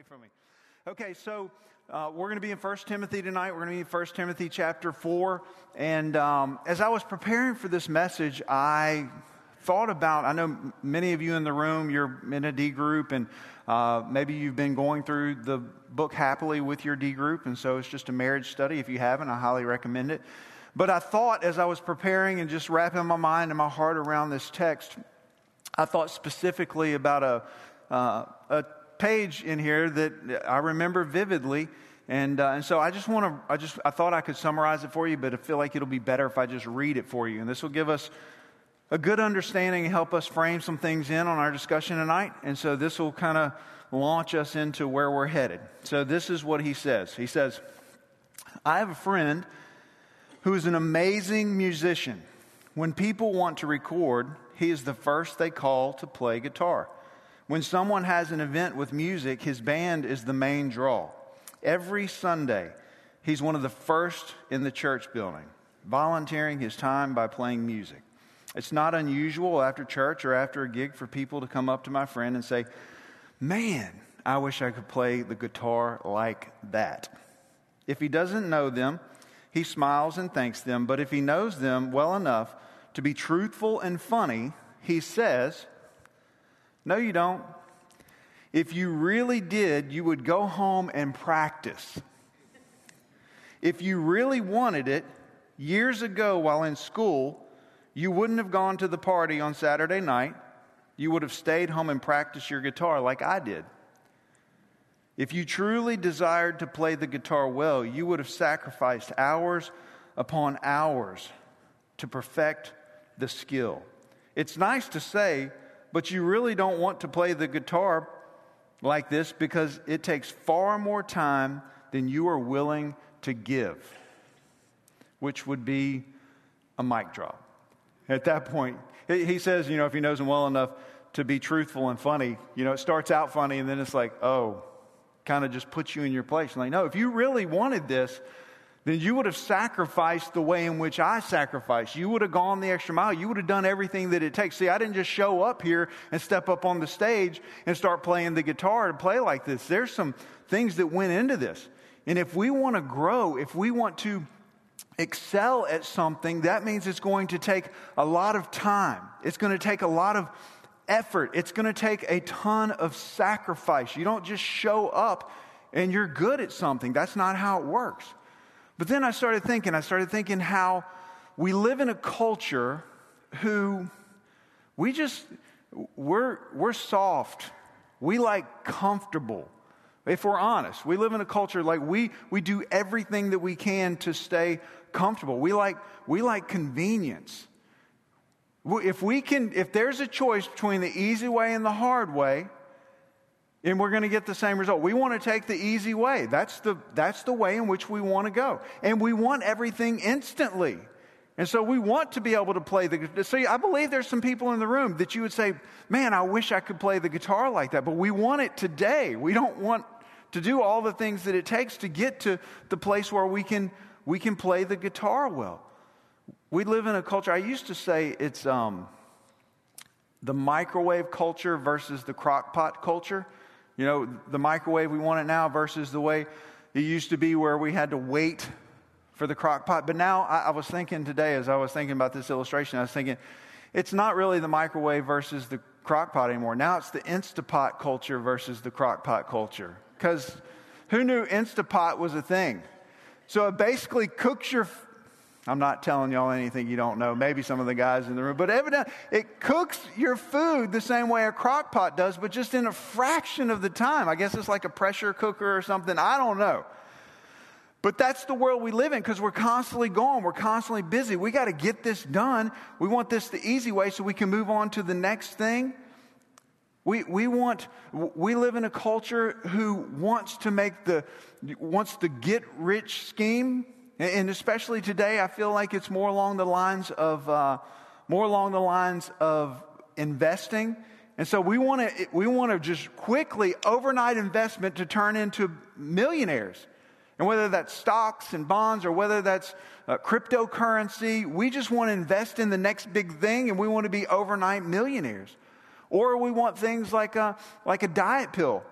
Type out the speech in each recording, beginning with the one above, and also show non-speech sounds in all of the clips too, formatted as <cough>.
away from me. Okay, so uh, we're going to be in 1 Timothy tonight. We're going to be in 1 Timothy chapter 4. And um, as I was preparing for this message, I thought about, I know many of you in the room, you're in a D group, and uh, maybe you've been going through the book happily with your D group, and so it's just a marriage study. If you haven't, I highly recommend it. But I thought as I was preparing and just wrapping my mind and my heart around this text, I thought specifically about a, uh, a page in here that I remember vividly. And, uh, and so I just want to, I just, I thought I could summarize it for you, but I feel like it'll be better if I just read it for you. And this will give us a good understanding and help us frame some things in on our discussion tonight. And so this will kind of launch us into where we're headed. So this is what he says. He says, I have a friend who is an amazing musician. When people want to record, he is the first they call to play guitar. When someone has an event with music, his band is the main draw. Every Sunday, he's one of the first in the church building, volunteering his time by playing music. It's not unusual after church or after a gig for people to come up to my friend and say, Man, I wish I could play the guitar like that. If he doesn't know them, he smiles and thanks them, but if he knows them well enough to be truthful and funny, he says, no, you don't. If you really did, you would go home and practice. If you really wanted it, years ago while in school, you wouldn't have gone to the party on Saturday night. You would have stayed home and practiced your guitar like I did. If you truly desired to play the guitar well, you would have sacrificed hours upon hours to perfect the skill. It's nice to say, but you really don't want to play the guitar like this because it takes far more time than you are willing to give, which would be a mic drop. At that point, he says, you know, if he knows him well enough to be truthful and funny, you know, it starts out funny and then it's like, oh, kind of just puts you in your place. like, no, if you really wanted this, then you would have sacrificed the way in which I sacrificed. You would have gone the extra mile. You would have done everything that it takes. See, I didn't just show up here and step up on the stage and start playing the guitar to play like this. There's some things that went into this. And if we want to grow, if we want to excel at something, that means it's going to take a lot of time. It's going to take a lot of effort. It's going to take a ton of sacrifice. You don't just show up and you're good at something. That's not how it works. But then I started thinking, I started thinking how we live in a culture who we just, we're, we're soft. We like comfortable. If we're honest, we live in a culture like we, we do everything that we can to stay comfortable. We like, we like convenience. If we can, if there's a choice between the easy way and the hard way, and we're going to get the same result. We want to take the easy way. That's the, that's the way in which we want to go. And we want everything instantly. And so we want to be able to play the guitar. See, I believe there's some people in the room that you would say, man, I wish I could play the guitar like that. But we want it today. We don't want to do all the things that it takes to get to the place where we can, we can play the guitar well. We live in a culture, I used to say it's um, the microwave culture versus the crock pot culture. You know, the microwave, we want it now versus the way it used to be where we had to wait for the crock pot. But now I, I was thinking today, as I was thinking about this illustration, I was thinking it's not really the microwave versus the crock pot anymore. Now it's the Instapot culture versus the crock pot culture. Because who knew Instapot was a thing? So it basically cooks your I'm not telling y'all anything you don't know. Maybe some of the guys in the room, but evidently it cooks your food the same way a crock pot does, but just in a fraction of the time. I guess it's like a pressure cooker or something. I don't know. But that's the world we live in because we're constantly going. We're constantly busy. We got to get this done. We want this the easy way so we can move on to the next thing. We, we want, we live in a culture who wants to make the, wants the get rich scheme and especially today, I feel like it's more along the lines of, uh, more along the lines of investing. And so we want to, we want to just quickly overnight investment to turn into millionaires. And whether that's stocks and bonds or whether that's uh, cryptocurrency, we just want to invest in the next big thing and we want to be overnight millionaires. Or we want things like a, like a diet pill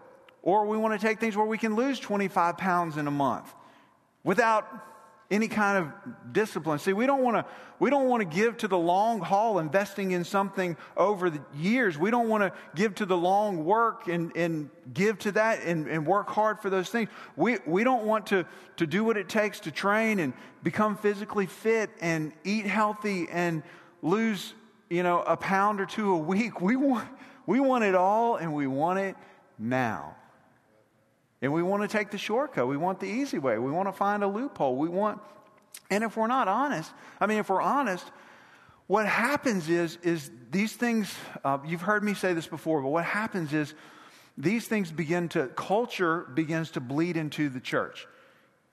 or we want to take things where we can lose 25 pounds in a month without any kind of discipline. See, we don't want to we don't want to give to the long haul investing in something over the years. We don't want to give to the long work and, and give to that and, and work hard for those things. We we don't want to, to do what it takes to train and become physically fit and eat healthy and lose, you know, a pound or two a week. <laughs> We want we want it all and we want it now. And we want to take the shortcut. We want the easy way. We want to find a loophole. We want, and if we're not honest, I mean, if we're honest, what happens is, is these things, uh, you've heard me say this before, but what happens is these things begin to, culture begins to bleed into the church.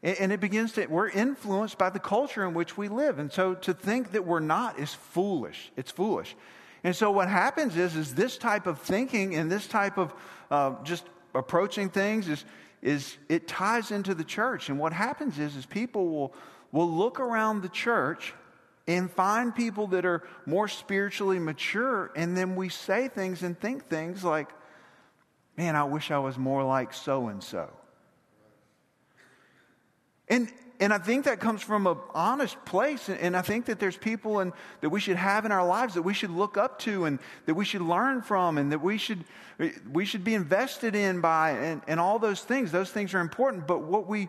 And it begins to, we're influenced by the culture in which we live. And so to think that we're not is foolish. It's foolish. And so what happens is, is this type of thinking and this type of uh, just approaching things is, is it ties into the church. And what happens is, is people will, will look around the church and find people that are more spiritually mature, and then we say things and think things like, man, I wish I was more like so and so. And and I think that comes from an honest place. And I think that there's people that we should have in our lives that we should look up to and that we should learn from and that we should, we should be invested in by and, and all those things. Those things are important. But what we,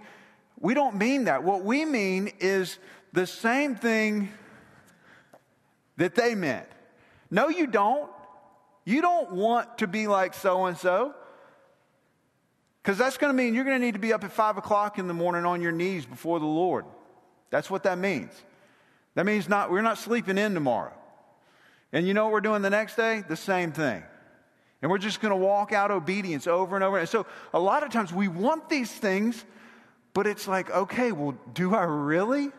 we don't mean that. What we mean is the same thing that they meant. No, you don't. You don't want to be like so and so. Because that's going to mean you're going to need to be up at 5 o'clock in the morning on your knees before the Lord. That's what that means. That means not, we're not sleeping in tomorrow. And you know what we're doing the next day? The same thing. And we're just going to walk out obedience over and over. And so a lot of times we want these things, but it's like, okay, well, do I really?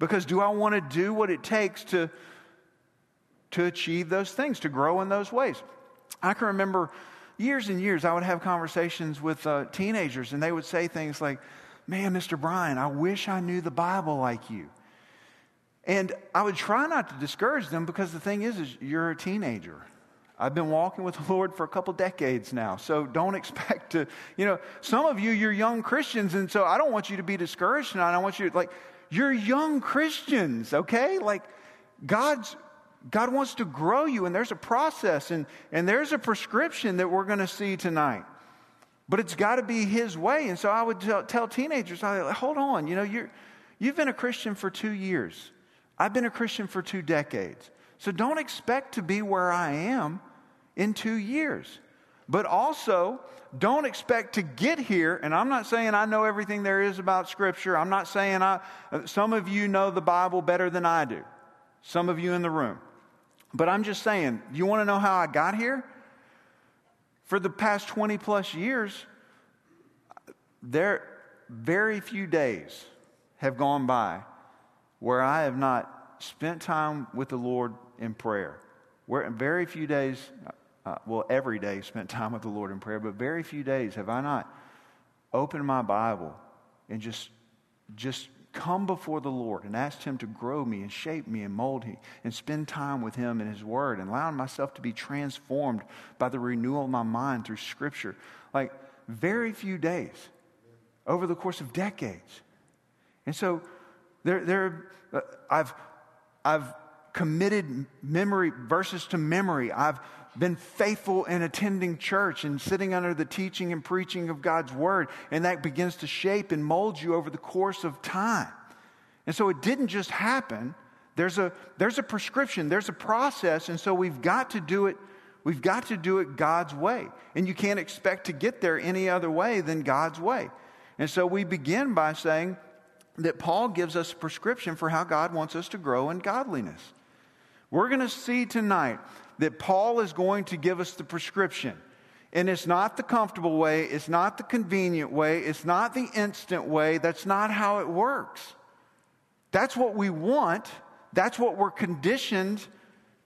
Because do I want to do what it takes to, to achieve those things, to grow in those ways? I can remember years and years, I would have conversations with uh, teenagers, and they would say things like, Man, Mr. Brian, I wish I knew the Bible like you. And I would try not to discourage them because the thing is, is you're a teenager. I've been walking with the Lord for a couple decades now, so don't <laughs> expect to, you know, some of you, you're young Christians, and so I don't want you to be discouraged tonight. I want you to, like, you're young Christians, okay? Like, God's God wants to grow you, and there's a process and, and there's a prescription that we're going to see tonight. But it's got to be His way. And so I would tell, tell teenagers, I, hold on, you know, you're, you've been a Christian for two years. I've been a Christian for two decades. So don't expect to be where I am in two years. But also, don't expect to get here. And I'm not saying I know everything there is about Scripture. I'm not saying I, some of you know the Bible better than I do. Some of you in the room. But I'm just saying, you want to know how I got here? For the past 20 plus years, there very few days have gone by where I have not spent time with the Lord in prayer. Where very few days, uh, well, every day spent <laughs> time with the Lord in prayer, but very few days have I not opened my Bible and just just come before the Lord and asked Him to grow me and shape me and mold me and spend time with Him and His Word and allowing myself to be transformed by the renewal of my mind through Scripture. Like very few days over the course of decades. And so there, there uh, I've, I've committed memory verses to memory. I've been faithful in attending church and sitting under the teaching and preaching of God's word, and that begins to shape and mold you over the course of time. And so it didn't just happen. There's a, there's a prescription, there's a process, and so we've got to do it. We've got to do it God's way. And you can't expect to get there any other way than God's way. And so we begin by saying that Paul gives us a prescription for how God wants us to grow in godliness. We're going to see tonight that Paul is going to give us the prescription. And it's not the comfortable way, it's not the convenient way, it's not the instant way. That's not how it works. That's what we want. That's what we're conditioned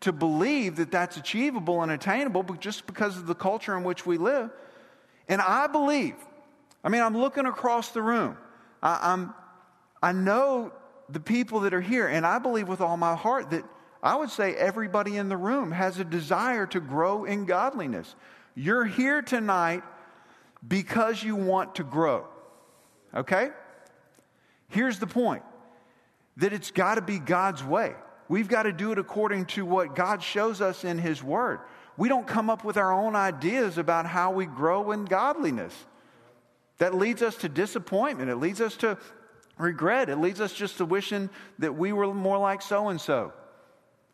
to believe that that's achievable and attainable but just because of the culture in which we live. And I believe, I mean, I'm looking across the room. I, am I know the people that are here, and I believe with all my heart that I would say everybody in the room has a desire to grow in godliness. You're here tonight because you want to grow. Okay? Here's the point that it's got to be God's way. We've got to do it according to what God shows us in His Word. We don't come up with our own ideas about how we grow in godliness. That leads us to disappointment. It leads us to regret. It leads us just to wishing that we were more like so and so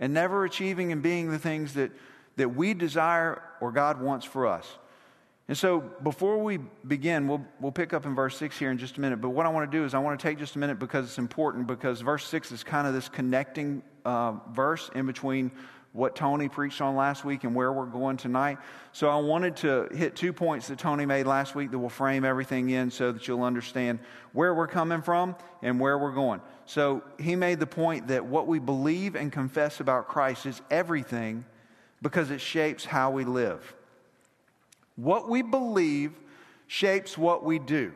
and never achieving and being the things that, that we desire or God wants for us. And so before we begin, we'll, we'll pick up in verse 6 here in just a minute. But what I want to do is I want to take just a minute because it's important, because verse 6 is kind of this connecting uh, verse in between what Tony preached on last week and where we're going tonight. So I wanted to hit two points that Tony made last week that will frame everything in so that you'll understand where we're coming from and where we're going. So he made the point that what we believe and confess about Christ is everything because it shapes how we live. What we believe shapes what we do.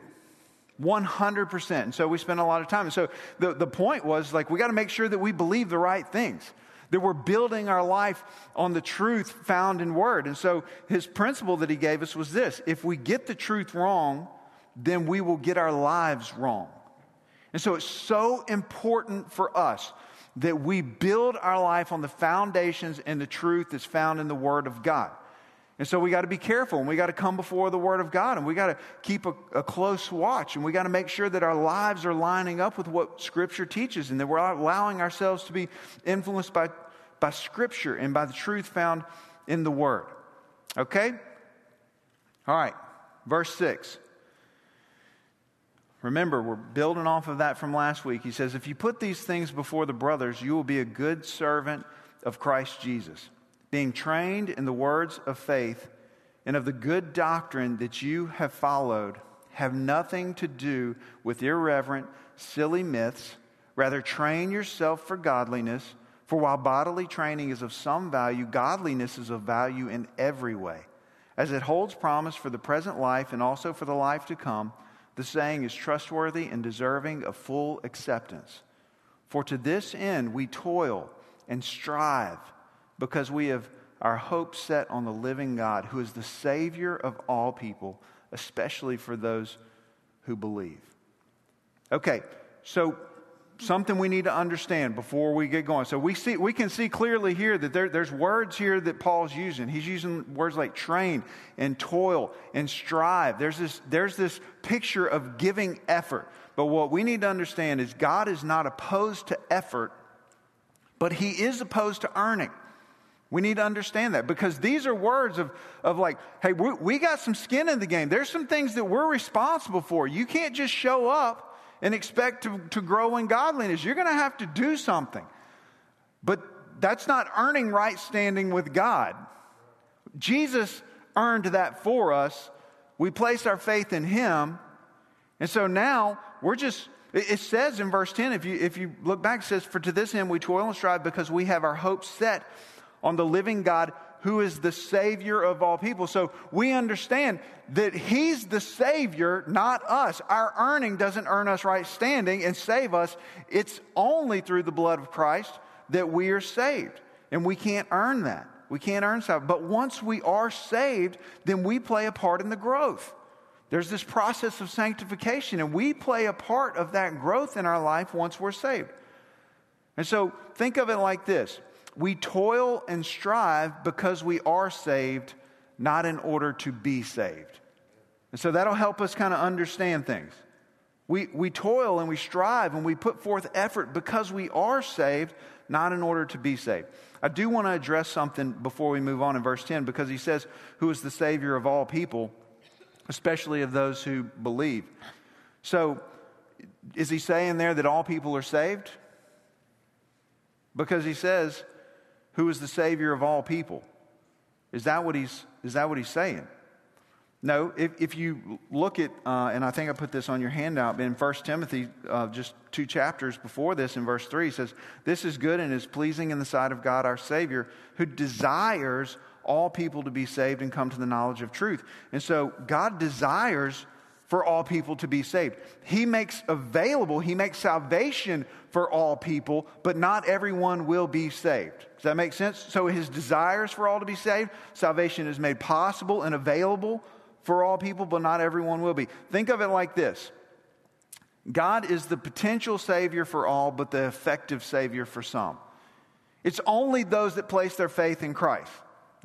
100%. And so we spend a lot of time. And so the, the point was like, we got to make sure that we believe the right things, that we're building our life on the truth found in Word. And so his principle that he gave us was this if we get the truth wrong, then we will get our lives wrong. And so it's so important for us that we build our life on the foundations and the truth that's found in the Word of God. And so we got to be careful and we got to come before the Word of God and we got to keep a, a, close watch and we got to make sure that our lives are lining up with what Scripture teaches and that we're allowing ourselves to be influenced by, by Scripture and by the truth found in the Word. Okay? All right, verse 6. Remember, we're building off of that from last week. He says, If you put these things before the brothers, you will be a good servant of Christ Jesus being trained in the words of faith and of the good doctrine that you have followed, have nothing to do with irreverent, silly myths. Rather, train yourself for godliness. For while bodily training is of some value, godliness is of value in every way. As it holds promise for the present life and also for the life to come, the saying is trustworthy and deserving of full acceptance. For to this end we toil and strive because we have our hope set on the living God, who is the Savior of all people, especially for those who believe. Okay, so something we need to understand before we get going. So we see we can see clearly here that there, there's words here that Paul's using. He's using words like train and toil and strive. There's this, there's this picture of giving effort. But what we need to understand is God is not opposed to effort, but he is opposed to earning. We need to understand that because these are words of, of like, hey, we, we got some skin in the game. There's some things that we're responsible for. You can't just show up and expect to, to grow in godliness. You're going to have to do something. But that's not earning right standing with God. Jesus earned that for us. We place our faith in Him. And so now we're just, it says in verse 10, if you, if you look back, it says, For to this end we toil and strive because we have our hope set on the living God who is the Savior of all people. So we understand that He's the Savior, not us. Our earning doesn't earn us right standing and save us. It's only through the blood of Christ that we are saved. And we can't earn that. We can't earn salvation. But once we are saved, then we play a part in the growth. There's this process of sanctification, and we play a part of that growth in our life once we're saved. And so think of it like this we toil and strive because we are saved, not in order to be saved. And so that'll help us kind of understand things. We, we toil and we strive and we put forth effort because we are saved, not in order to be saved. I do want to address something before we move on in verse 10 because he says, Who is the Savior of all people, especially of those who believe. So, is he saying there that all people are saved? Because he says, who is the Savior of all people. Is that what he's, is that what he's saying? No, if, if you look at, uh, and I think I put this on your handout, but in 1 Timothy, uh, just two chapters before this, in verse 3, he says, This is good and is pleasing in the sight of God our Savior, who desires all people to be saved and come to the knowledge of truth. And so God desires for all people to be saved. He makes available, He makes salvation for all people, but not everyone will be saved. Does that make sense? So His desires for all to be saved, salvation is made possible and available for all people, but not everyone will be. Think of it like this God is the potential Savior for all, but the effective Savior for some. It's only those that place their faith in Christ,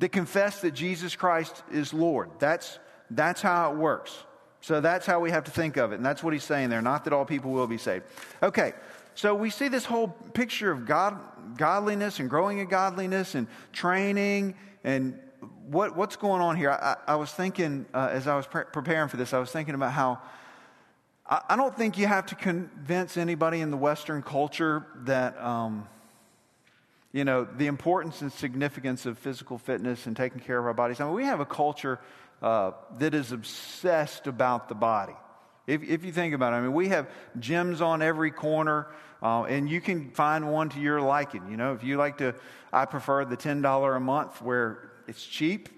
that confess that Jesus Christ is Lord. That's, that's how it works. So that's how we have to think of it. And that's what he's saying there, not that all people will be saved. Okay, so we see this whole picture of God, godliness and growing in godliness and training and what, what's going on here. I, I was thinking, uh, as I was pre- preparing for this, I was thinking about how I, I, don't think you have to convince anybody in the Western culture that, um, you know, the importance and significance of physical fitness and taking care of our bodies. I mean, we have a culture uh, that is obsessed about the body. If, if you think about it, I mean, we have gyms on every corner, uh, and you can find one to your liking. You know, if you like to, I prefer the $10 a month where it's cheap.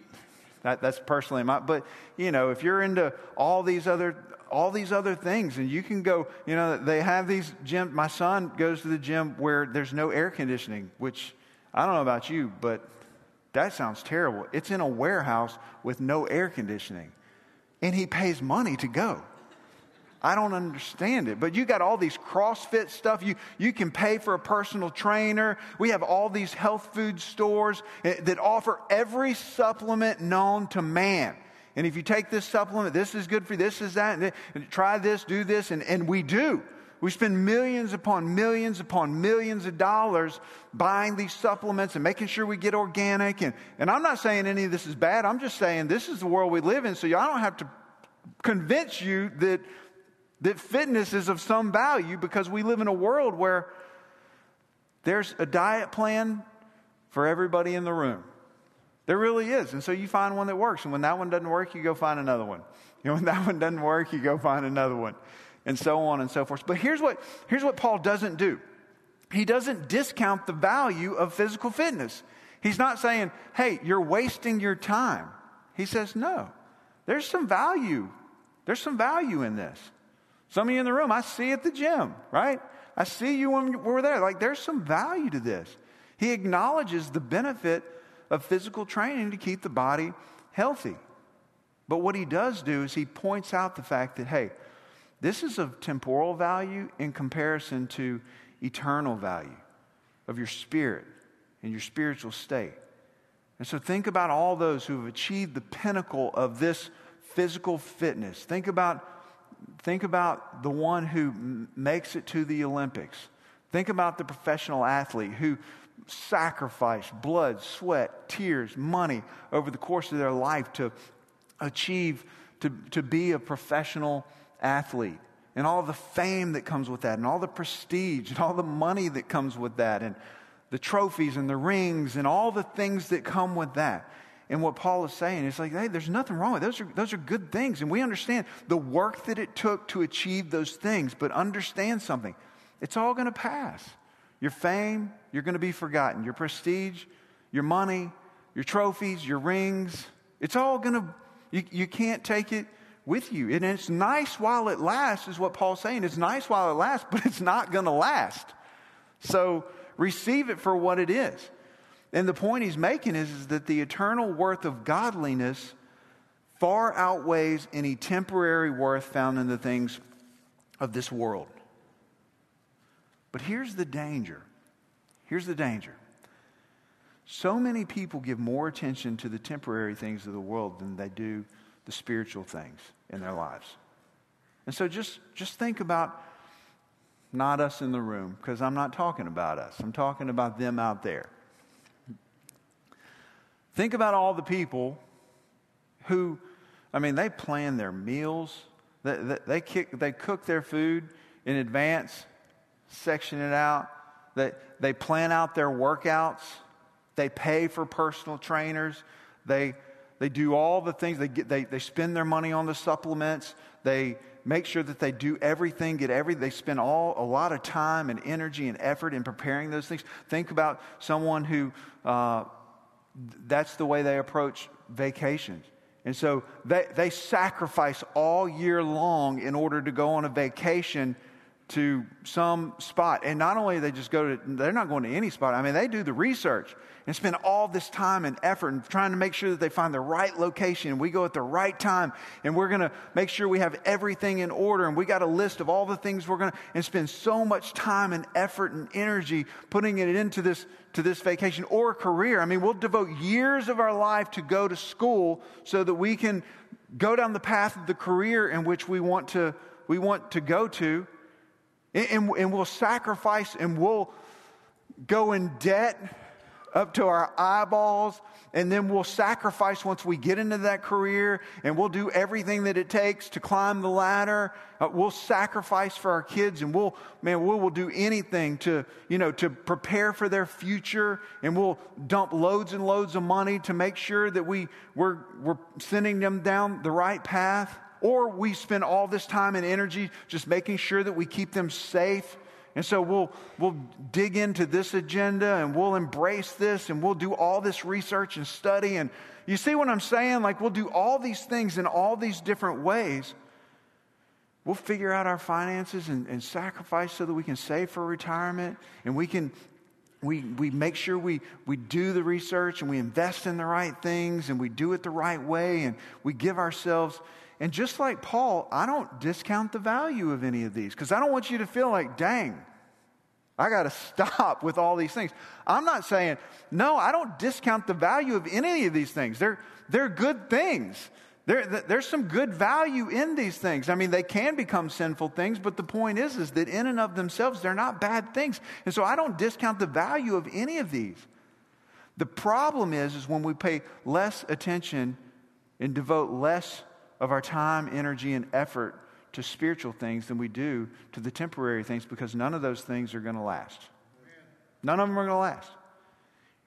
That, that's personally my, but you know, if you're into all these other, all these other things, and you can go, you know, they have these gym My son goes to the gym where there's no air conditioning, which I don't know about you, but that sounds terrible. It's in a warehouse with no air conditioning, and he pays money to go. I don't understand it. But you got all these CrossFit stuff. You, you can pay for a personal trainer. We have all these health food stores eh, that offer every supplement known to man. And if you take this supplement, this is good for you, this is that, and try this, do this, and, and we do. We spend millions upon millions upon millions of dollars buying these supplements and making sure we get organic. And, and I'm not saying any of this is bad. I'm just saying this is the world we live in. So I don't have to convince you that, that fitness is of some value because we live in a world where there's a diet plan for everybody in the room. There really is. And so you find one that works. And when that one doesn't work, you go find another one. And when that one doesn't work, you go find another one and so on and so forth. But here's what, here's what Paul doesn't do he doesn't discount the value of physical fitness. He's not saying, hey, you're wasting your time. He says, no, there's some value. There's some value in this. Some of you in the room, I see at the gym, right? I see you when we're there. Like, there's some value to this. He acknowledges the benefit of physical training to keep the body healthy. But what he does do is he points out the fact that, hey, this is of temporal value in comparison to eternal value of your spirit and your spiritual state. And so think about all those who have achieved the pinnacle of this physical fitness. Think about, think about the one who makes it to the Olympics. Think about the professional athlete who sacrificed blood, sweat, tears, money over the course of their life to achieve, to, to be a professional athlete and all the fame that comes with that and all the prestige and all the money that comes with that and the trophies and the rings and all the things that come with that. And what Paul is saying is like, hey, there's nothing wrong with it. those are those are good things, and we understand the work that it took to achieve those things. But understand something: it's all going to pass. Your fame, you're going to be forgotten. Your prestige, your money, your trophies, your rings, it's all going to. You, you can't take it with you. And it's nice while it lasts, is what Paul's saying. It's nice while it lasts, <laughs> but it's not going to last. So receive it for what it is. And the point he's making is, is that the eternal worth of godliness far outweighs any temporary worth found in the things of this world. But here's the danger. Here's the danger. So many people give more attention to the temporary things of the world than they do the spiritual things in their lives. And so just, just think about not us in the room, because I'm not talking about us. I'm talking about them out there. Think about all the people who, I mean, they plan their meals, they, they, they, kick, they cook their food in advance, section it out, they, they plan out their workouts, they pay for personal trainers, they they do all the things. They, get, they, they spend their money on the supplements. They make sure that they do everything, get everything. They spend all, a lot of time and energy and effort in preparing those things. Think about someone who uh, that's the way they approach vacations. And so they, they sacrifice all year long in order to go on a vacation to some spot. And not only they just go to, they're not going to any spot. I mean, they do the research and spend all this time and effort and trying to make sure that they find the right location. And we go at the right time and we're going to make sure we have everything in order. And we got a list of all the things we're going to, and spend so much time and effort and energy putting it into this, to this vacation or career. I mean, we'll devote years of our life to go to school so that we can go down the path of the career in which we want to, we want to go to. And, and, we'll sacrifice and we'll go in debt up to our eyeballs, and then we'll sacrifice once we get into that career, and we'll do everything that it takes to climb the ladder. Uh, we'll sacrifice for our kids, and we'll, man, we will do anything to, you know, to prepare for their future, and we'll dump loads and loads of money to make sure that we, we're, we're sending them down the right path. Or we spend all this time and energy just making sure that we keep them safe and so we'll, we'll dig into this agenda and we'll embrace this and we'll do all this research and study. And you see what I'm saying? Like we'll do all these things in all these different ways. We'll figure out our finances and, and sacrifice so that we can save for retirement and we can we, we make sure we, we do the research and we invest in the right things and we do it the right way and we give ourselves and just like Paul, I don't discount the value of any of these because I don't want you to feel like, dang, I got to stop with all these things. I'm not saying, no, I don't discount the value of any of these things. They're, they're good things. There, there's some good value in these things. I mean, they can become sinful things, but the point is, is that in and of themselves, they're not bad things. And so I don't discount the value of any of these. The problem is, is when we pay less attention and devote less of our time, energy, and effort to spiritual things than we do to the temporary things because none of those things are going to last. None of them are going to last.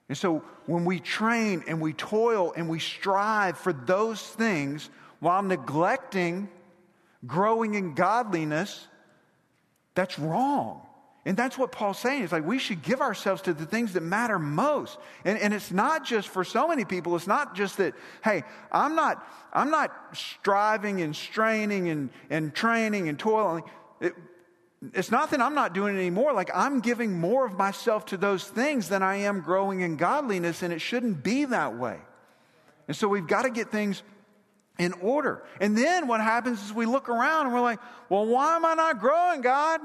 And so when we train and we toil and we strive for those things while neglecting growing in godliness, that's wrong. And that's what Paul's saying. It's like we should give ourselves to the things that matter most. And, and it's not just for so many people, it's not just that, hey, I'm not, I'm not striving and straining and, and training and toiling. It, it's not that I'm not doing it anymore. Like I'm giving more of myself to those things than I am growing in godliness, and it shouldn't be that way. And so we've got to get things in order. And then what happens is we look around and we're like, well, why am I not growing, God?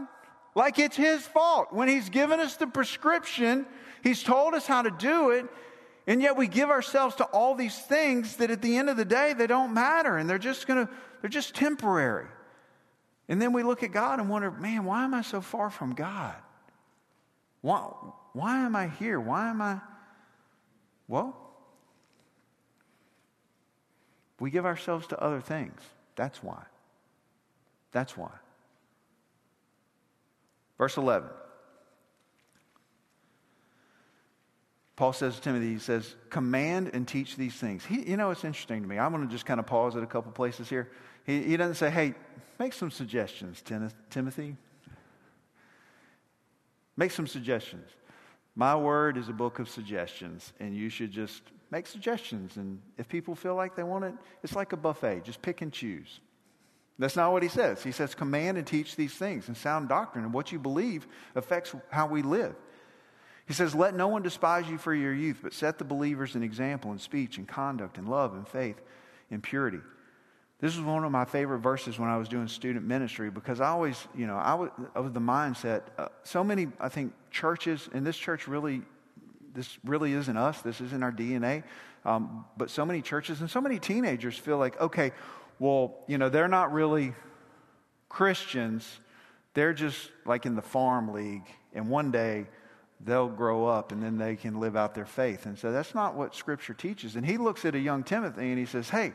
Like it's his fault. When he's given us the prescription, he's told us how to do it, and yet we give ourselves to all these things that at the end of the day they don't matter and they're just going to they're just temporary. And then we look at God and wonder, man, why am I so far from God? Why, why am I here? Why am I well, we give ourselves to other things. That's why. That's why. Verse 11. Paul says to Timothy, he says, command and teach these things. He, you know, it's interesting to me. I'm going to just kind of pause at a couple places here. He, he doesn't say, hey, make some suggestions, Timothy. Make some suggestions. My word is a book of suggestions, and you should just make suggestions. And if people feel like they want it, it's like a buffet. Just pick and choose. That's not what he says. He says, command and teach these things and sound doctrine. And what you believe affects how we live. He says, let no one despise you for your youth, but set the believers an example in speech and conduct and love and faith and purity. This is one of my favorite verses when I was doing student ministry because I always, you know, I was of the mindset. Uh, so many, I think, churches, and this church really, this really isn't us. This isn't our DNA. Um, but so many churches and so many teenagers feel like, okay, well, you know, they're not really Christians. They're just like in the farm league, and one day they'll grow up and then they can live out their faith. And so that's not what Scripture teaches. And he looks at a young Timothy and he says, Hey,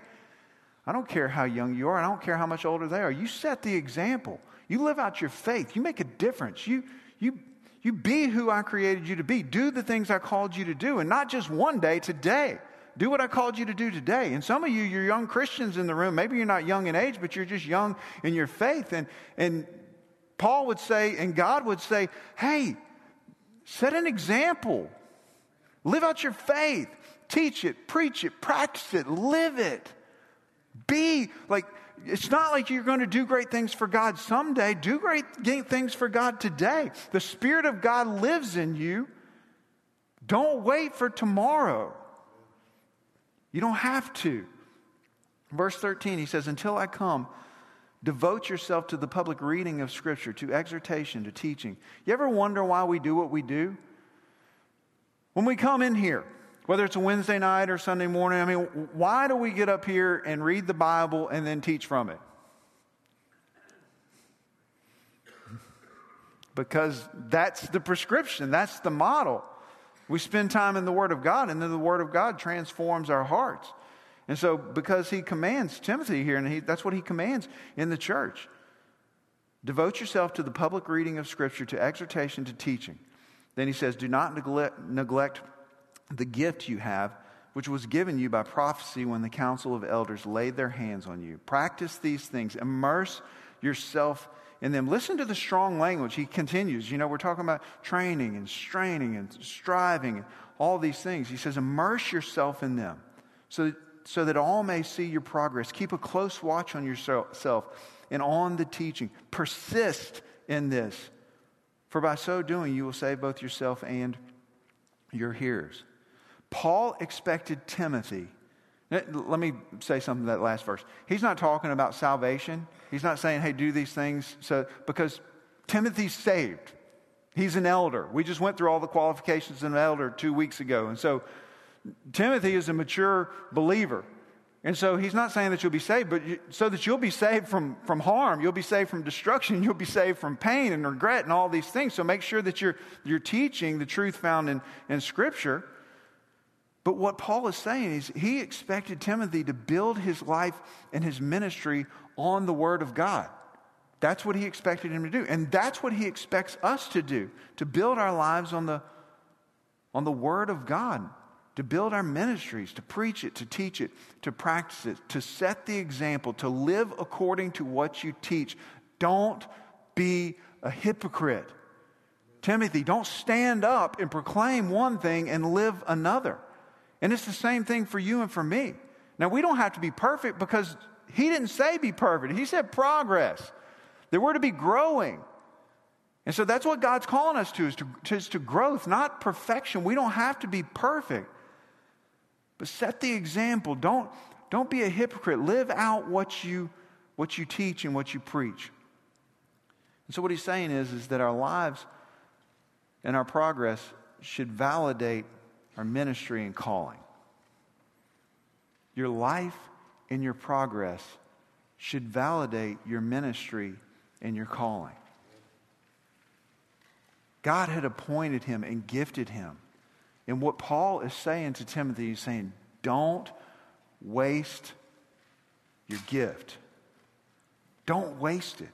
I don't care how young you are, I don't care how much older they are. You set the example. You live out your faith. You make a difference. You, you, you be who I created you to be. Do the things I called you to do, and not just one day, today. Do what I called you to do today. And some of you, you're young Christians in the room. Maybe you're not young in age, but you're just young in your faith. And, and Paul would say, and God would say, hey, set an example. Live out your faith. Teach it, preach it, practice it, live it. Be like, it's not like you're going to do great things for God someday. Do great things for God today. The Spirit of God lives in you. Don't wait for tomorrow. You don't have to. Verse 13, he says, Until I come, devote yourself to the public reading of Scripture, to exhortation, to teaching. You ever wonder why we do what we do? When we come in here, whether it's a Wednesday night or Sunday morning, I mean, why do we get up here and read the Bible and then teach from it? Because that's the prescription, that's the model. We spend time in the Word of God, and then the Word of God transforms our hearts. And so, because he commands Timothy here, and he, that's what he commands in the church devote yourself to the public reading of Scripture, to exhortation, to teaching. Then he says, Do not neglect, neglect the gift you have, which was given you by prophecy when the council of elders laid their hands on you. Practice these things, immerse yourself in them. Listen to the strong language. He continues. You know, we're talking about training and straining and striving and all these things. He says, immerse yourself in them so so that all may see your progress. Keep a close watch on yourself and on the teaching. Persist in this, for by so doing, you will save both yourself and your hearers. Paul expected Timothy. Let me say something that last verse. He's not talking about salvation. He's not saying, hey, do these things so because Timothy's saved. He's an elder. We just went through all the qualifications of an elder two weeks ago. And so Timothy is a mature believer. And so he's not saying that you'll be saved, but you, so that you'll be saved from, from harm, you'll be saved from destruction, <laughs> you'll be saved from pain and regret and all these things. So make sure that you're, you're teaching the truth found in, in Scripture. But what Paul is saying is he expected Timothy to build his life and his ministry on the Word of God. That's what he expected him to do. And that's what he expects us to do to build our lives on the, on the Word of God, to build our ministries, to preach it, to teach it, to practice it, to set the example, to live according to what you teach. Don't be a hypocrite. Timothy, don't stand up and proclaim one thing and live another. And it's the same thing for you and for me. Now, we don't have to be perfect because he didn't say be perfect, he said progress, that we're to be growing. And so that's what God's calling us to is, to, is to growth, not perfection. We don't have to be perfect. But set the example. Don't, don't be a hypocrite. Live out what you, what you teach and what you preach. And so what he's saying is, is that our lives and our progress should validate our ministry and calling. Your life and your progress should validate your ministry and your calling. God had appointed him and gifted him. And what Paul is saying to Timothy, he's saying, don't waste your gift. Don't waste it.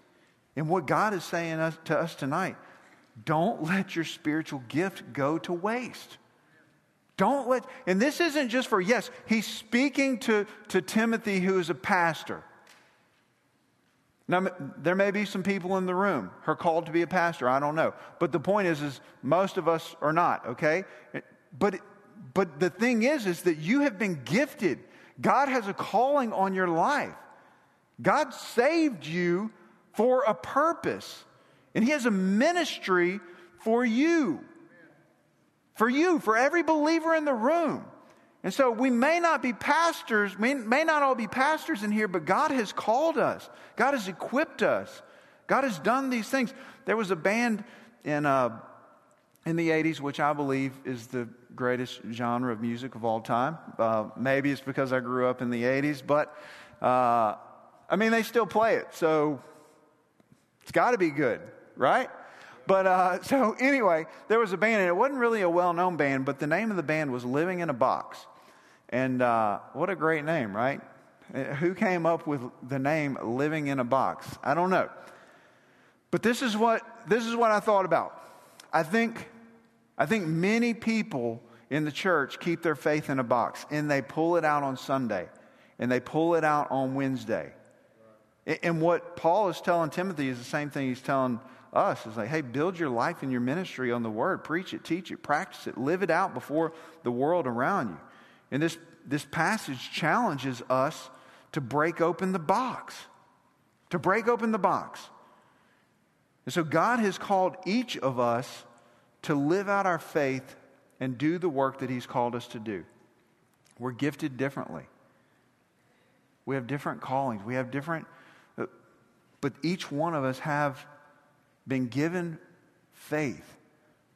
And what God is saying to us tonight, don't let your spiritual gift go to waste. Don't let, and this isn't just for, yes, he's speaking to, to Timothy, who is a pastor. Now, there may be some people in the room who are called to be a pastor. I don't know. But the point is, is most of us are not, okay? But, but the thing is, is that you have been gifted. God has a calling on your life. God saved you for a purpose. And He has a ministry for you for you, for every believer in the room. And so we may not be pastors, may, may not all be pastors in here, but God has called us. God has equipped us. God has done these things. There was a band in, uh, in the 80s, which I believe is the greatest genre of music of all time. Uh, maybe it's because I grew up in the 80s, but uh, I mean, they still play it. So it's got to be good, right? But uh, <laughs> so anyway, there was a band, and it wasn't really a well known band, but the name of the band was Living in a Box. And uh, what a great name, right? Uh, who came up with the name Living in a Box? I don't know. But this is what, this is what I thought about. I think, I think many people in the church keep their faith in a box and they pull it out on Sunday and they pull it out on Wednesday. And what Paul is telling Timothy is the same thing he's telling us is like, hey, build your life and your ministry on the word. Preach it, teach it, practice it, live it out before the world around you. And this, this passage challenges us to break open the box. to break open the box. And so God has called each of us to live out our faith and do the work that He's called us to do. We're gifted differently. We have different callings. We have different, but each one of us have been given faith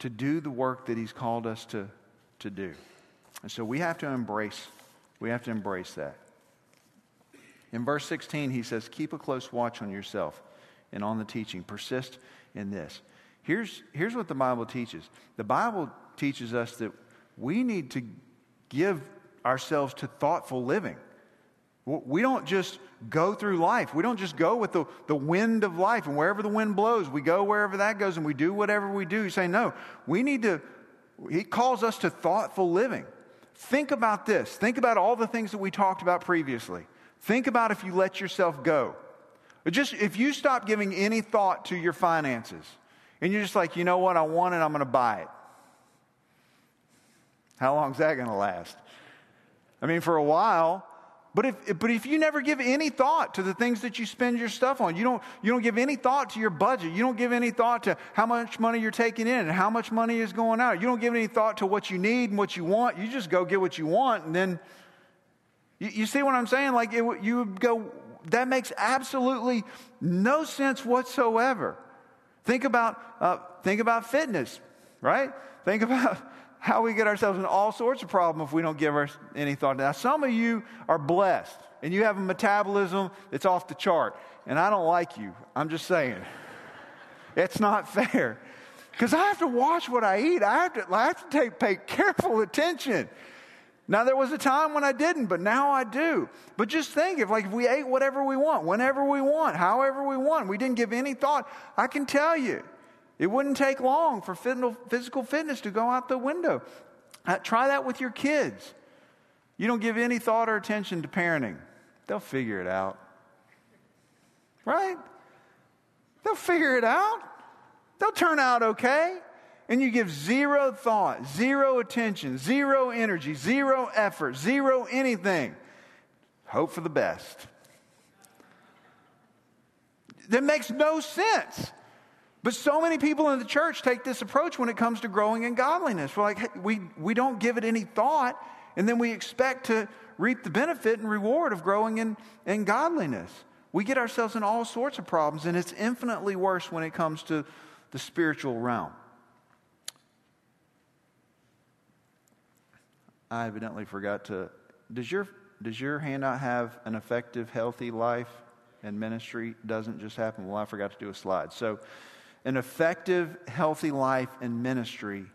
to do the work that He's called us to, to do. And so we have to embrace, we have to embrace that. In verse 16, he says, Keep a close watch on yourself and on the teaching. Persist in this. Here's, here's what the Bible teaches the Bible teaches us that we need to give ourselves to thoughtful living. We don't just go through life. We don't just go with the, the wind of life, and wherever the wind blows, we go wherever that goes, and we do whatever we do. You say, no, we need to, he calls us to thoughtful living. Think about this. Think about all the things that we talked about previously. Think about if you let yourself go. Just if you stop giving any thought to your finances and you're just like, you know what, I want it, I'm going to buy it. How long is that going to last? I mean, for a while, but if, but if you never give any thought to the things that you spend your stuff on, you don't, you don't give any thought to your budget, you don't give any thought to how much money you're taking in and how much money is going out, you don't give any thought to what you need and what you want, you just go get what you want and then you, you see what I'm saying? Like it, you would go, that makes absolutely no sense whatsoever. Think about, uh, think about fitness, right? Think about how we get ourselves in all sorts of problems if we don't give us any thought. Now, some of you are blessed and you have a metabolism that's off the chart, and I don't like you. I'm just saying. <laughs> It's not fair. Because I have to watch what I eat. I have to, I have to take, pay careful <laughs> attention. Now, there was a time when I didn't, but now I do. But just think if, like, if we ate whatever we want, whenever we want, however we want, we didn't give any thought, I can tell you, it wouldn't take long for physical fitness to go out the window. Uh, try that with your kids. You don't give any thought or attention to parenting, they'll figure it out. Right? They'll figure it out. They'll turn out okay and you give zero thought, zero attention, zero energy, zero effort, zero anything, hope for the best. That makes no sense. But so many people in the church take this approach when it comes to growing in godliness. We're like, we, we don't give it any thought, and then we expect to reap the benefit and reward of growing in, in godliness. We get ourselves in all sorts of problems, and it's infinitely worse when it comes to the spiritual realm. I evidently forgot to. Does your, does your handout have an effective, healthy life and ministry? Doesn't just happen. Well, I forgot to do a slide. So, an effective, healthy life and ministry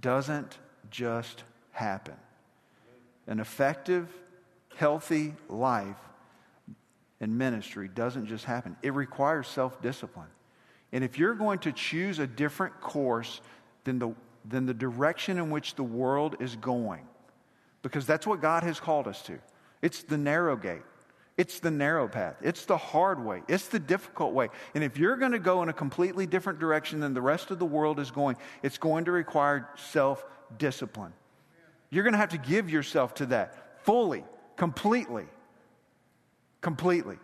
doesn't just happen. An effective, healthy life and ministry doesn't just happen, it requires self discipline. And if you're going to choose a different course than the, than the direction in which the world is going, because that's what God has called us to. It's the narrow gate. It's the narrow path. It's the hard way. It's the difficult way. And if you're going to go in a completely different direction than the rest of the world is going, it's going to require self discipline. You're going to have to give yourself to that fully, completely. Completely.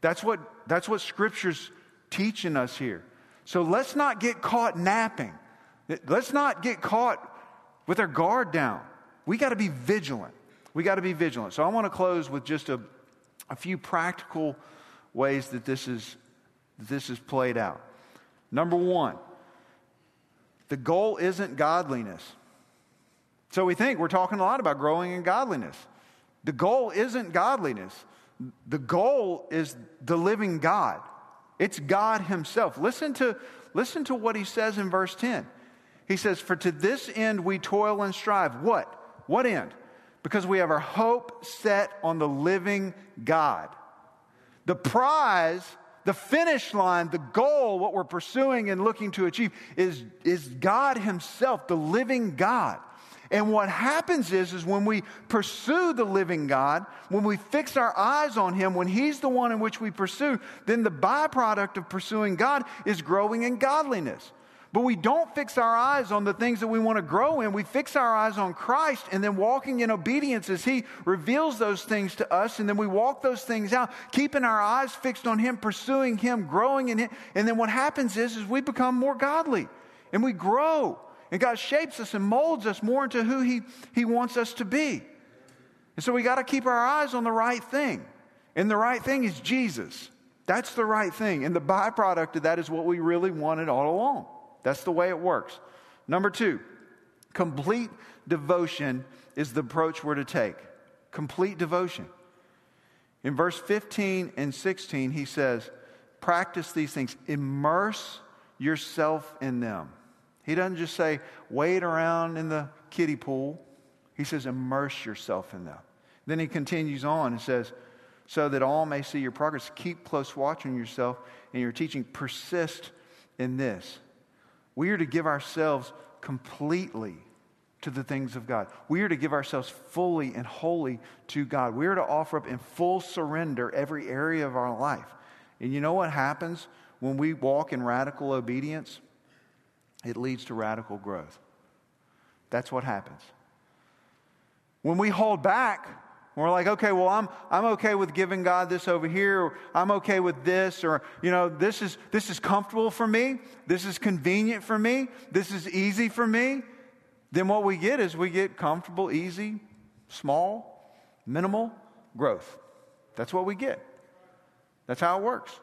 That's what, that's what Scripture's teaching us here. So let's not get caught napping. Let's not get caught with our guard down we got to be vigilant. We got to be vigilant. So I want to close with just a, a few practical ways that this is, this is played out. Number one, the goal isn't godliness. So we think we're talking a lot about growing in godliness. The goal isn't godliness. The goal is the living God. It's God Himself. Listen to, listen to what He says in verse 10. He says, For to this end we toil and strive. What? What end? Because we have our hope set on the living God. The prize, the finish line, the goal, what we're pursuing and looking to achieve is, is God Himself, the living God. And what happens is, is when we pursue the living God, when we fix our eyes on Him, when He's the one in which we pursue, then the byproduct of pursuing God is growing in godliness. But we don't fix our eyes on the things that we want to grow in. We fix our eyes on Christ and then walking in obedience as He reveals those things to us. And then we walk those things out, keeping our eyes fixed on Him, pursuing Him, growing in Him. And then what happens is, is we become more godly and we grow. And God shapes us and molds us more into who He, he wants us to be. And so we got to keep our eyes on the right thing. And the right thing is Jesus. That's the right thing. And the byproduct of that is what we really wanted all along. That's the way it works. Number two, complete devotion is the approach we're to take. Complete devotion. In verse 15 and 16, he says, Practice these things, immerse yourself in them. He doesn't just say, wade around in the kiddie pool. He says, immerse yourself in them. Then he continues on and says, so that all may see your progress. Keep close watch on yourself and your teaching. Persist in this. We are to give ourselves completely to the things of God. We are to give ourselves fully and wholly to God. We are to offer up in full surrender every area of our life. And you know what happens when we walk in radical obedience? It leads to radical growth. That's what happens. When we hold back, we're like, okay, well, I'm, I'm okay with giving God this over here. I'm okay with this. Or, you know, this is, this is comfortable for me. This is convenient for me. This is easy for me. Then what we get is we get comfortable, easy, small, minimal growth. That's what we get. That's how it works.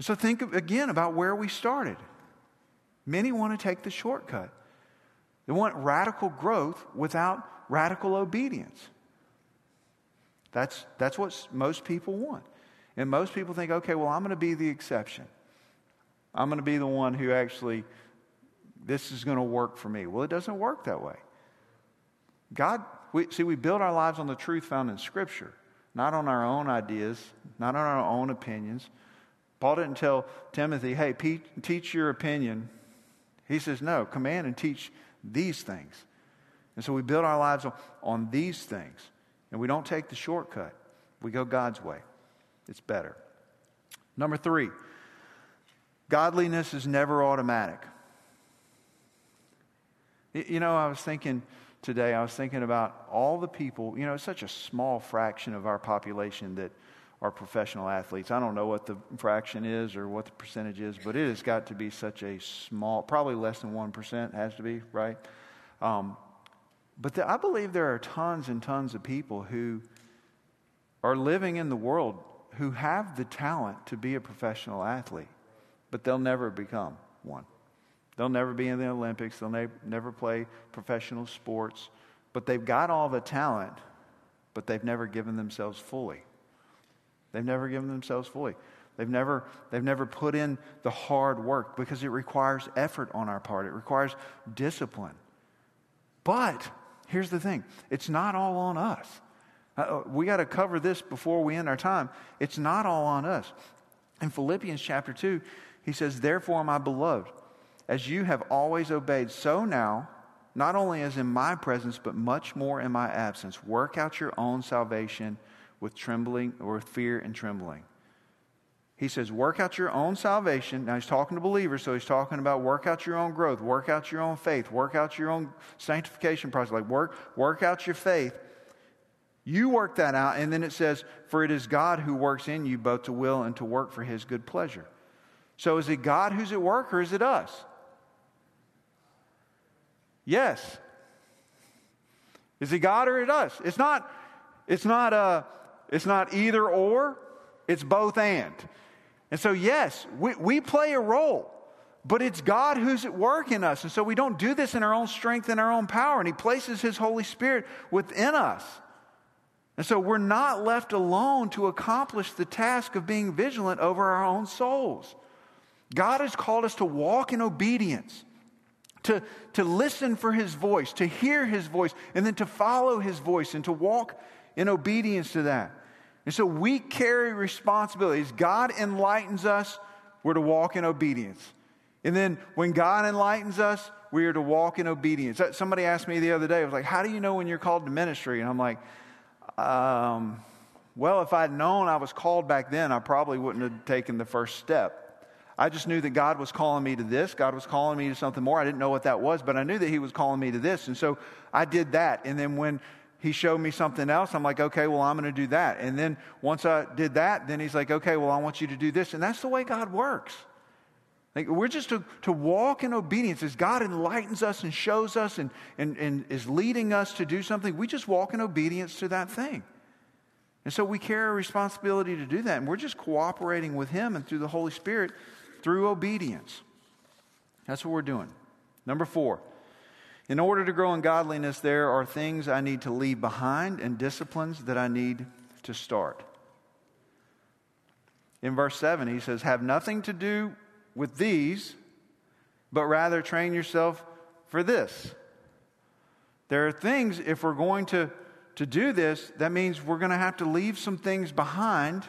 So think again about where we started. Many want to take the shortcut. They want radical growth without radical obedience. That's, that's what most people want. And most people think, okay, well, I'm going to be the exception. I'm going to be the one who actually, this is going to work for me. Well, it doesn't work that way. God, we, see, we build our lives on the truth found in Scripture, not on our own ideas, not on our own opinions. Paul didn't tell Timothy, hey, Pete, teach your opinion. He says, no, command and teach these things. And so we build our lives on, on these things. And we don't take the shortcut, we go God's way. It's better. Number three, godliness is never automatic. You know, I was thinking today, I was thinking about all the people, you know, it's such a small fraction of our population that are professional athletes. I don't know what the fraction is or what the percentage is, but it has got to be such a small, probably less than 1% has to be, right? Um, but the, I believe there are tons and tons of people who are living in the world who have the talent to be a professional athlete, but they'll never become one. They'll never be in the Olympics, they'll ne- never play professional sports, but they've got all the talent, but they've never given themselves fully. They've never given themselves fully. They've never, they've never put in the hard work because it requires effort on our part. It requires discipline. But here's the thing it's not all on us. Uh, uh we got to cover this before we end our time. It's not all on us. In Philippians chapter 2, he says, Therefore, my beloved, as you have always obeyed, so now, not only as in my presence, but much more in my absence, work out your own salvation with trembling or with fear and trembling. He says, work out your own salvation. Now, he's talking to believers, so he's talking about work out your own growth, work out your own faith, work out your own sanctification process, like work, work out your faith. You work that out, and then it says, For it is God who works in you both to will and to work for his good pleasure. So is it God who's at work, or is it us? Yes. Is it God or is it us? It's not, it's not, uh, it's not either or, it's both and. And so, yes, we, we play a role, but it's God who's at work in us. And so we don't do this in our own strength and our own power. And He places His Holy Spirit within us. And so we're not left alone to accomplish the task of being vigilant over our own souls. God has called us to walk in obedience, to, to listen for His voice, to hear His voice, and then to follow His voice and to walk in obedience to that. And so we carry responsibilities. God enlightens us, we're to walk in obedience. And then when God enlightens us, we are to walk in obedience. Somebody asked me the other day, I was like, How do you know when you're called to ministry? And I'm like, um, Well, if I'd known I was called back then, I probably wouldn't have taken the first step. I just knew that God was calling me to this. God was calling me to something more. I didn't know what that was, but I knew that He was calling me to this. And so I did that. And then when He showed me something else, I'm like, okay, well, I'm going to do that. And then once I did that, then He's like, okay, well, I want you to do this. And that's the way God works. Like we're just to, to walk in obedience as God enlightens us and shows us and, and, and is leading us to do something. We just walk in obedience to that thing. And so we carry a responsibility to do that. And we're just cooperating with Him and through the Holy Spirit through obedience. That's what we're doing. Number four, in order to grow in godliness, there are things I need to leave behind and disciplines that I need to start. In verse 7, he says, Have nothing to do with these, but rather train yourself for this. There are things, if we're going to, to do this, that means we're going to have to leave some things behind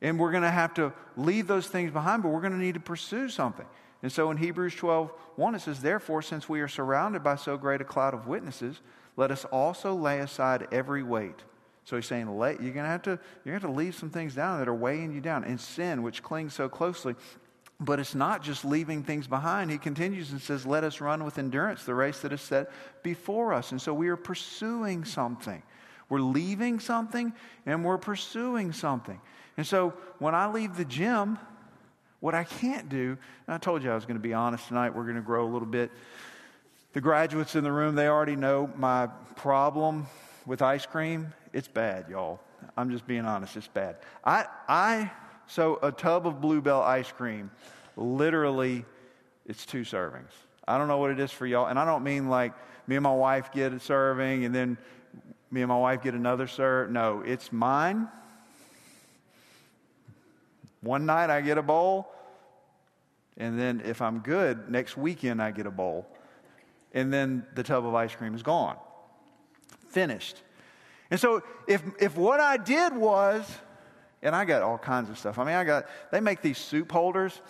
and we're going to have to leave those things behind, but we're going to need to pursue something. And so in Hebrews 12, 1, it says, Therefore, since we are surrounded by so great a cloud of witnesses, let us also lay aside every weight. So he's saying, you're going to have to, you're going to leave some things down that are weighing you down, and sin, which clings so closely. But it's not just leaving things behind. He continues and says, Let us run with endurance the race that is set before us. And so we are pursuing something. We're leaving something and we're pursuing something. And so when I leave the gym, what I can't do, I told you I was going to be honest tonight, we're going to grow a little bit. The graduates in the room, they already know my problem with ice cream. It's bad, y'all. I'm just being honest, it's bad. I, I, so a tub of Blue Bell ice cream, literally, it's two servings. I don't know what it is for y'all, and I don't mean like me and my wife get a serving and then me and my wife get another serve. No, it's mine one night I get a bowl, and then if I'm good, next weekend I get a bowl. And then the tub of ice cream is gone. Finished. And so if, if what I did was, and I got all kinds of stuff. I mean, I got, they make these soup holders,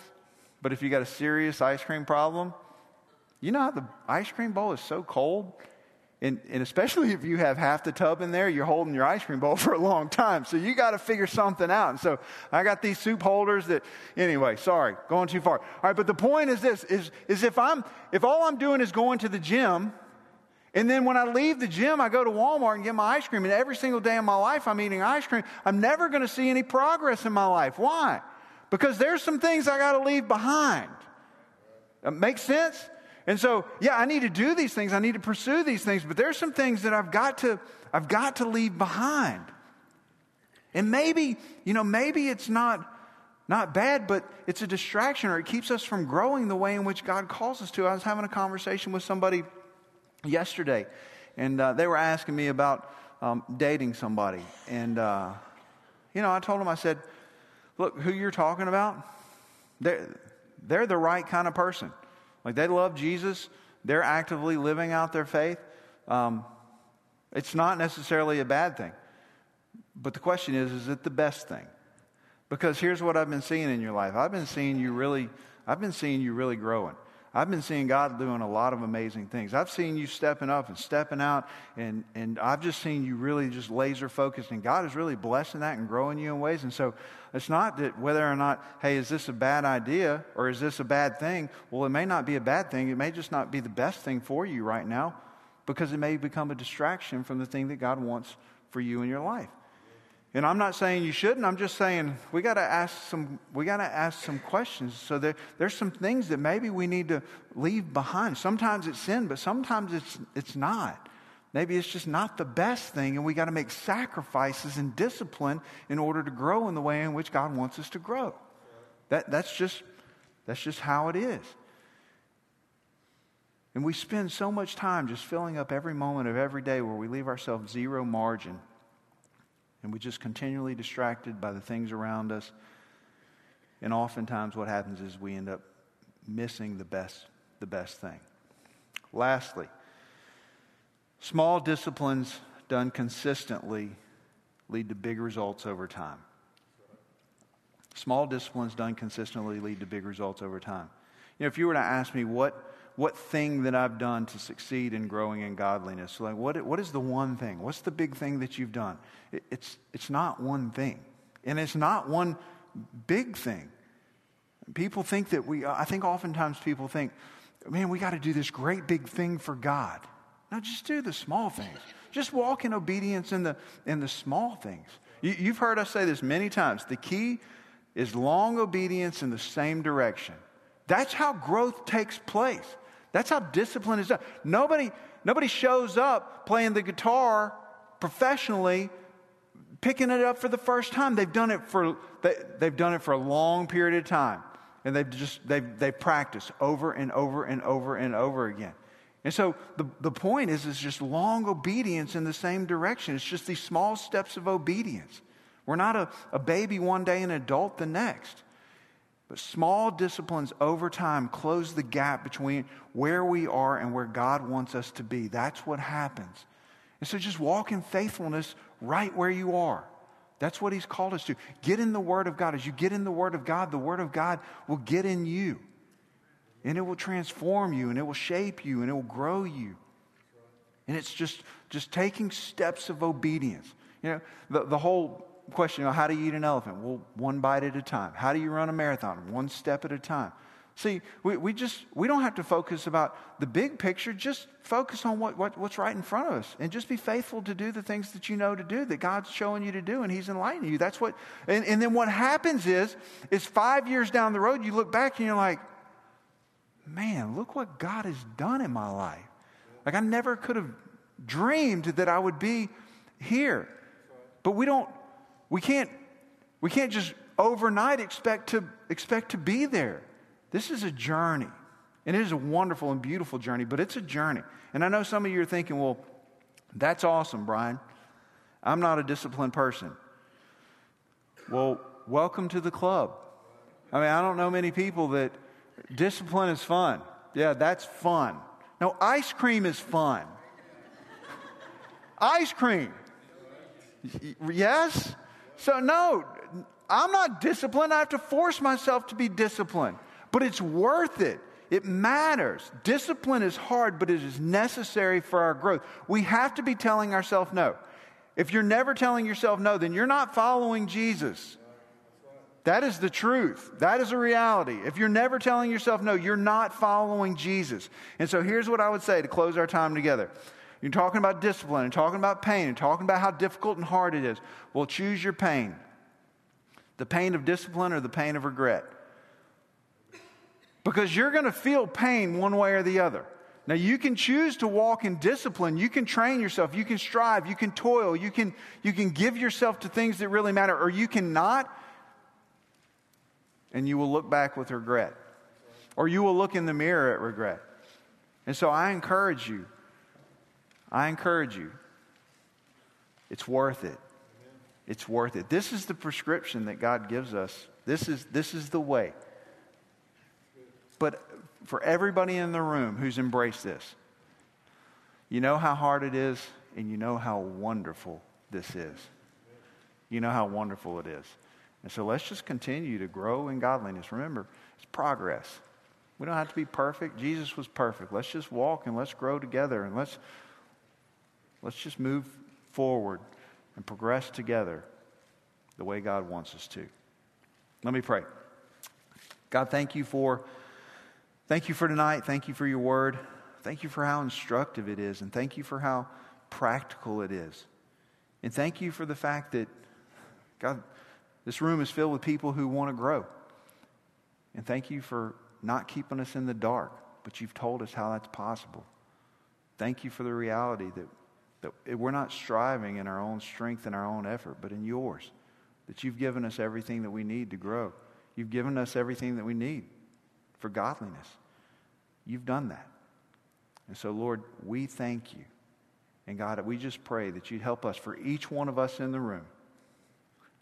but if you got a serious ice cream problem, you know how the ice cream bowl is so cold? And, and, especially if you have half the tub in there, you're holding your ice cream bowl <laughs> for a long time. So you got to figure something out. And so I got these soup holders that, anyway, sorry, going too far. All right, but the point is this, is, is if I'm, if all I'm doing is going to the gym, and then when I leave the gym, I go to Walmart and get my ice cream, and every single day of my life I'm eating ice cream, I'm never going to see any progress in my life. Why? Because there's some things I got to leave behind. That makes sense? And so, yeah, I need to do these things. I need to pursue these things, but there's some things that I've got to I've got to leave behind. And maybe, you know, maybe it's not not bad, but it's a distraction or it keeps us from growing the way in which God calls us to. I was having a conversation with somebody yesterday, and uh, they were asking me about um, dating somebody. And, uh, you know, I told them, I said, look, who you're talking about, they're, they're the right kind of person. Like they love Jesus, they're actively living out their faith. Um, it's not necessarily a bad thing. But the question is, is it the best thing? Because here's what I've been seeing in your life. I've been seeing you really, I've been seeing you really growing. I've been seeing God doing a lot of amazing things. I've seen you stepping up and stepping out, and, and I've just seen you really just laser focused, and God is really blessing that and growing you in ways. And so it's not that whether or not, hey, is this a bad idea or is this a bad thing? Well, it may not be a bad thing. It may just not be the best thing for you right now because it may become a distraction from the thing that God wants for you in your life. And I'm not saying you shouldn't. I'm just saying we got to ask some. We got to ask some questions. So there, there's some things that maybe we need to leave behind. Sometimes it's sin, but sometimes it's it's not. Maybe it's just not the best thing, and we got to make sacrifices and discipline in order to grow in the way in which God wants us to grow. That, that's just that's just how it is. And we spend so much time just filling up every moment of every day where we leave ourselves zero margin and we're just continually distracted by the things around us. And oftentimes, what happens is we end up missing the best, the best thing. Lastly, small disciplines done consistently lead to big results over time. Small disciplines done consistently lead to big results over time. You know, if you were to ask me what what thing that I've done to succeed in growing in godliness. Like, what, what is the one thing? What's the big thing that you've done? It, it's, it's not one thing. And it's not one big thing. People think that we, I think oftentimes people think, man, we got to do this great big thing for God. No, just do the small things. Just walk in obedience in the, in the small things. You, you've heard us say this many times. The key is long obedience in the same direction. That's how growth takes place. That's how discipline is done. Nobody, nobody shows up playing the guitar professionally, picking it up for the first time. They've done it for, they, they've done it for a long period of time. And they've just, they've, they've practiced over and over and over and over again. And so the, the point is, it's just long obedience in the same direction. It's just these small steps of obedience. We're not a, a baby one day and an adult the next. But small disciplines over time close the gap between where we are and where God wants us to be. That's what happens. And so just walk in faithfulness right where you are. That's what He's called us to. Get in the Word of God. As you get in the Word of God, the Word of God will get in you and it will transform you and it will shape you and it will grow you. And it's just, just taking steps of obedience. You know, the, the whole question, you know, how do you eat an elephant? Well, one bite at a time. How do you run a marathon? One step at a time. See, we, we just, we don't have to focus about the big picture. Just focus on what, what, what's right in front of us and just be faithful to do the things that you know to do, that God's showing you to do and He's enlightening you. That's what, and, and then what happens is, is five years down the road, you look back and you're like, man, look what God has done in my life. Like I never could have dreamed that I would be here. But we don't, we can't, we can't just overnight expect to expect to be there. This is a journey. And it is a wonderful and beautiful journey, but it's a journey. And I know some of you are thinking, well, that's awesome, Brian. I'm not a disciplined person. Well, welcome to the club. I mean, I don't know many people that Discipline is fun. Yeah, that's fun. No, ice cream is fun. ice cream. Yes? So, no, I'm not disciplined. I have to force myself to be disciplined. But it's worth it. It matters. Discipline is hard, but it is necessary for our growth. We have to be telling ourselves no. If you're never telling yourself no, then you're not following Jesus. That is the truth. That is a reality. If you're never telling yourself no, you're not following Jesus. And so here's what I would say to close our time together. You're talking about discipline and talking about pain and talking about how difficult and hard it is. Well, choose your pain the pain of discipline or the pain of regret. Because you're going to feel pain one way or the other. Now, you can choose to walk in discipline. You can train yourself. You can strive. You can toil. You can, you can give yourself to things that really matter, or you cannot and you will look back with regret. Or you will look in the mirror at regret. And so I encourage you. I encourage you. It's worth it. It's worth it. This is the prescription that God gives us. This is, this is the way. But for everybody in the room who's embraced this, you know how hard it is, and you know how wonderful this is. You know how wonderful it is. And so let's just continue to grow in godliness. Remember, it's progress. We don't have to be perfect. Jesus was perfect. Let's just walk and let's grow together and let's let's just move forward and progress together the way God wants us to. Let me pray. God, thank you for thank you for tonight. Thank you for your word. Thank you for how instructive it is and thank you for how practical it is. And thank you for the fact that God this room is filled with people who want to grow. And thank you for not keeping us in the dark, but you've told us how that's possible. Thank you for the reality that, that we're not striving in our own strength and our own effort, but in yours. That you've given us everything that we need to grow. You've given us everything that we need for godliness. You've done that. And so, Lord, we thank you. And God, we just pray that you'd help us for each one of us in the room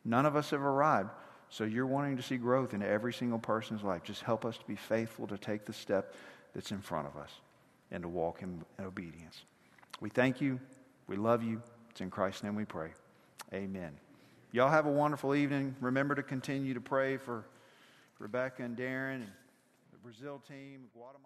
None of us have arrived. So you're wanting to see growth in every single person's life. Just help us to be faithful to take the step that's in front of us and to walk in, obedience. We thank you. We love you. It's in Christ's name we pray. Amen. Y'all have a wonderful evening. Remember to continue to pray for Rebecca and Darren and the Brazil team, Guatemala.